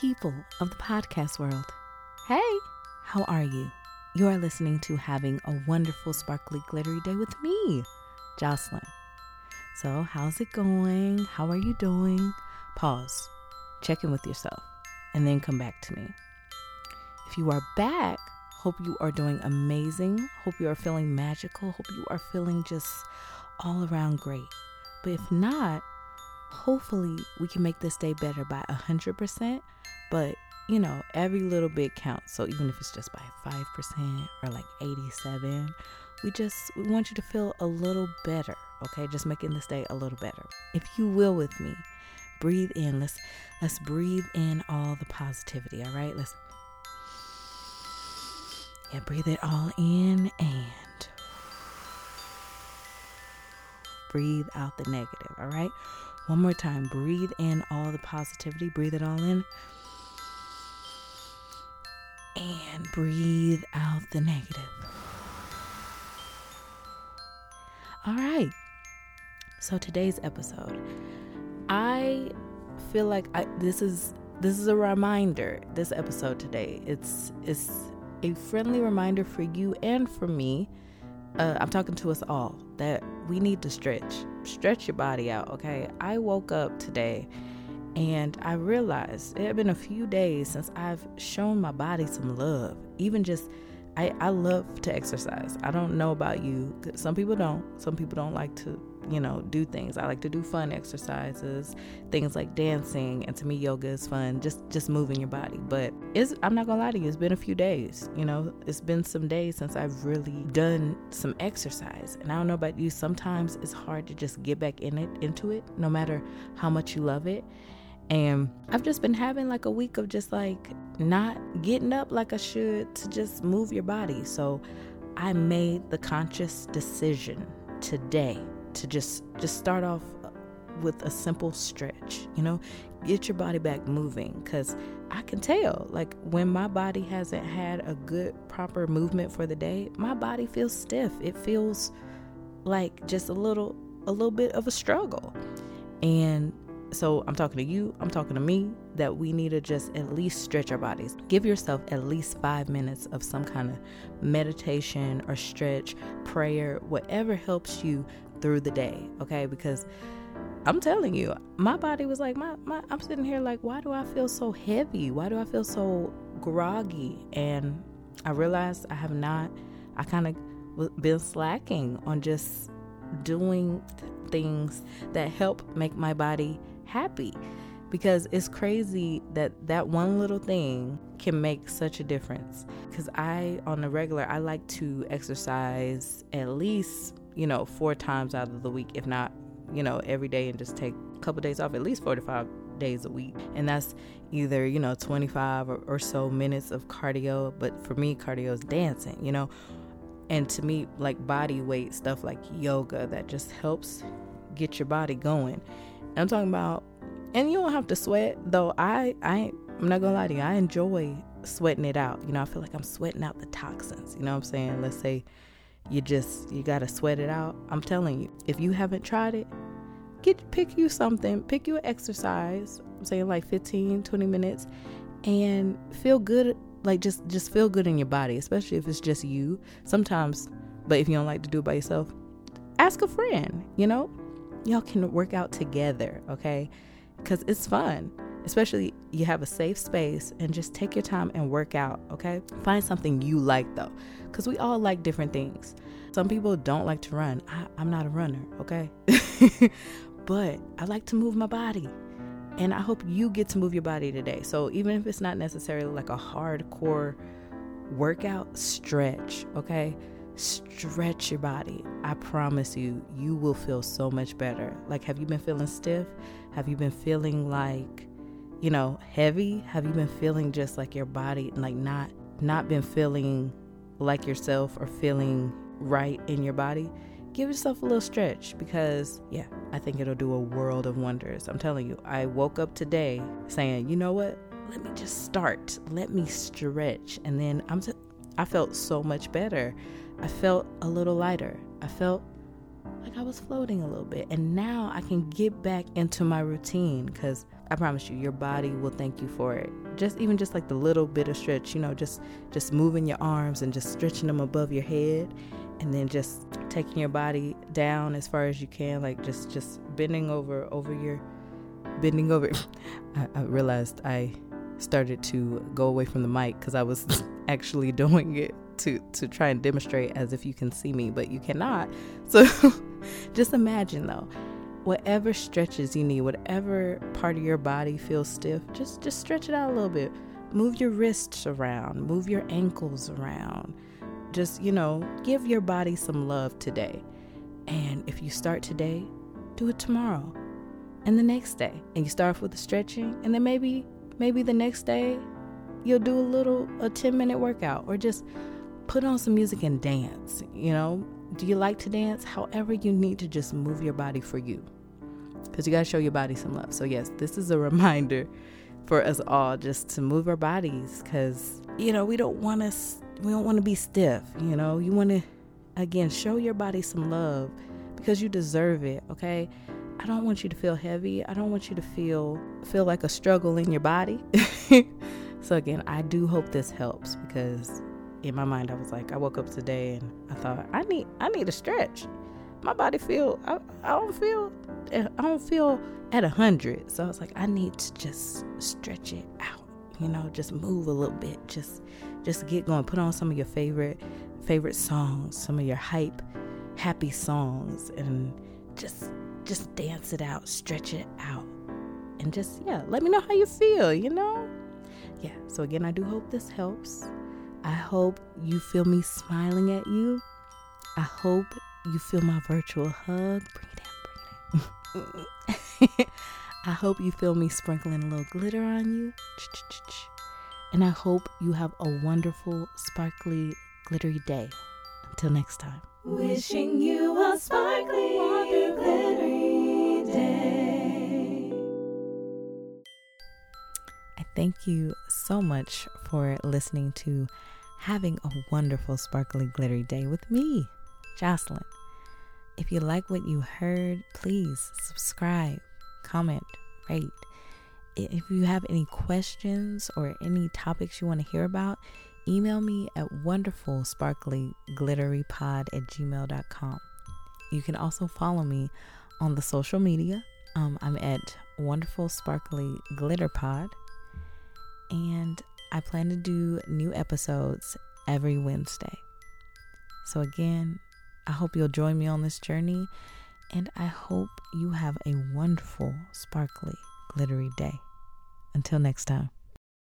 people of the podcast world. Hey, how are you? You are listening to Having a Wonderful, Sparkly, Glittery Day with me, Jocelyn. So, how's it going? How are you doing? Pause, check in with yourself, and then come back to me. If you are back, hope you are doing amazing. Hope you are feeling magical. Hope you are feeling just all around great. But if not, hopefully we can make this day better by 100%. But you know, every little bit counts. So even if it's just by 5% or like 87, we just we want you to feel a little better, okay? Just making this day a little better. If you will with me, breathe in. Let's let's breathe in all the positivity, all right? Let's Yeah, breathe it all in and breathe out the negative, all right? One more time. Breathe in all the positivity. Breathe it all in. And breathe out the negative. All right. So today's episode, I feel like I, this is this is a reminder. This episode today, it's it's a friendly reminder for you and for me. Uh, I'm talking to us all that we need to stretch. Stretch your body out, okay? I woke up today and I realized it had been a few days since I've shown my body some love. Even just, I, I love to exercise. I don't know about you. Some people don't. Some people don't like to you know, do things. I like to do fun exercises, things like dancing, and to me yoga is fun, just just moving your body. But it's I'm not gonna lie to you, it's been a few days, you know, it's been some days since I've really done some exercise. And I don't know about you, sometimes it's hard to just get back in it into it, no matter how much you love it. And I've just been having like a week of just like not getting up like I should to just move your body. So I made the conscious decision today to just just start off uh, with a simple stretch you know? Get your body back moving because i can tell like when my body hasn't had a good proper movement for the day my body feels stiff. It feels like just a little a little bit of a struggle. And so i'm talking to you i'm talking to me that we need to just at least stretch our bodies give yourself at least five minutes of some kind of meditation or stretch prayer whatever helps you through the day, okay? Because I'm telling you, my body was like, my, my I'm sitting here like, why do I feel so heavy? Why do I feel so groggy? And I realized I have not, I kind of been slacking on just doing things that help make my body happy because it's crazy that that one little thing can make such a difference because i on the regular i like to exercise at least you know, four times out of the week, if not, you know, every day and just take a couple days off, at least 45 days a week. And that's either, you know, 25 or, or so minutes of cardio. But for me, cardio is dancing, you know. And to me, like body weight stuff like yoga that just helps get your body going. I'm talking about, and you don't have to sweat, though. I, I, I'm not gonna lie to you, I enjoy sweating it out. You know, I feel like I'm sweating out the toxins. You know what I'm saying? Let's say you just you gotta sweat it out i'm telling you if you haven't tried it get pick you something pick you an exercise i'm saying like 15 20 minutes and feel good like just just feel good in your body especially if it's just you sometimes but if you don't like to do it by yourself ask a friend you know y'all can work out together okay? Because it's fun especially you have a safe space and just take your time and work out okay? Find something you like though because we all like different things. Some people don't like to run. I, i'm not a runner okay? But i like to move my body and i hope you get to move your body today. So even if it's not necessarily like a hardcore workout stretch okay stretch your body i promise you you will feel so much better like have you been feeling stiff have you been feeling like you know, heavy? Have you been feeling just like your body like not not been feeling like yourself or feeling right in your body? Give yourself a little stretch because yeah, I think it'll do a world of wonders. I'm telling you. I woke up today saying, "You know what? Let me just start. Let me stretch." And then I'm I felt so much better. I felt a little lighter. I felt like I was floating a little bit. And now I can get back into my routine because I promise you, your body will thank you for it. Just even just like the little bit of stretch, you know, just just moving your arms and just stretching them above your head and then just taking your body down as far as you can, like just just bending over over your bending over. I, I realized I started to go away from the mic because I was actually doing it to to try and demonstrate as if you can see me, but you cannot. So just imagine though, whatever stretches you need, whatever part of your body feels stiff, just just stretch it out a little bit. Move your wrists around, move your ankles around. Just, you know, give your body some love today. And if you start today, do it tomorrow and the next day. And you start off with the stretching and then maybe maybe the next day you'll do a little a 10 minute workout or just put on some music and dance, you know? Do you like to dance? However you need to just move your body for you. Cuz you got to show your body some love. So yes, this is a reminder for us all just to move our bodies cuz you know, we don't want to we don't want to be stiff, you know? You want to again show your body some love because you deserve it, okay? I don't want you to feel heavy. I don't want you to feel feel like a struggle in your body. so again, I do hope this helps because in my mind I was like I woke up today and I thought I need I need a stretch. My body feel I, I don't feel eh, I don't feel at a hundred. So I was like I need to just stretch it out. You know, just move a little bit. Just just get going. Put on some of your favorite favorite songs, some of your hype happy songs and just just dance it out, stretch it out, and just, yeah, let me know how you feel, you know? Yeah, so again, I do hope this helps. I hope you feel me smiling at you. I hope you feel my virtual hug. Bring it in, bring it in. I hope you feel me sprinkling a little glitter on you. And I hope you have a wonderful, sparkly, glittery day. Until next time. Wishing you a sparkly, glittery day. Thank you so much for listening to Having a Wonderful, Sparkly, Glittery Day with me, Jocelyn. If you like what you heard, please subscribe, comment, rate. If you have any questions or any topics you want to hear about, email me at wonderful sparkly glittery pod at gmail.com. You can also follow me on the social media. Um, I'm at wonderful sparkly glitter pod, and I plan to do new episodes every Wednesday. So, again, I hope you'll join me on this journey, and I hope you have a wonderful, sparkly, glittery day. Until next time.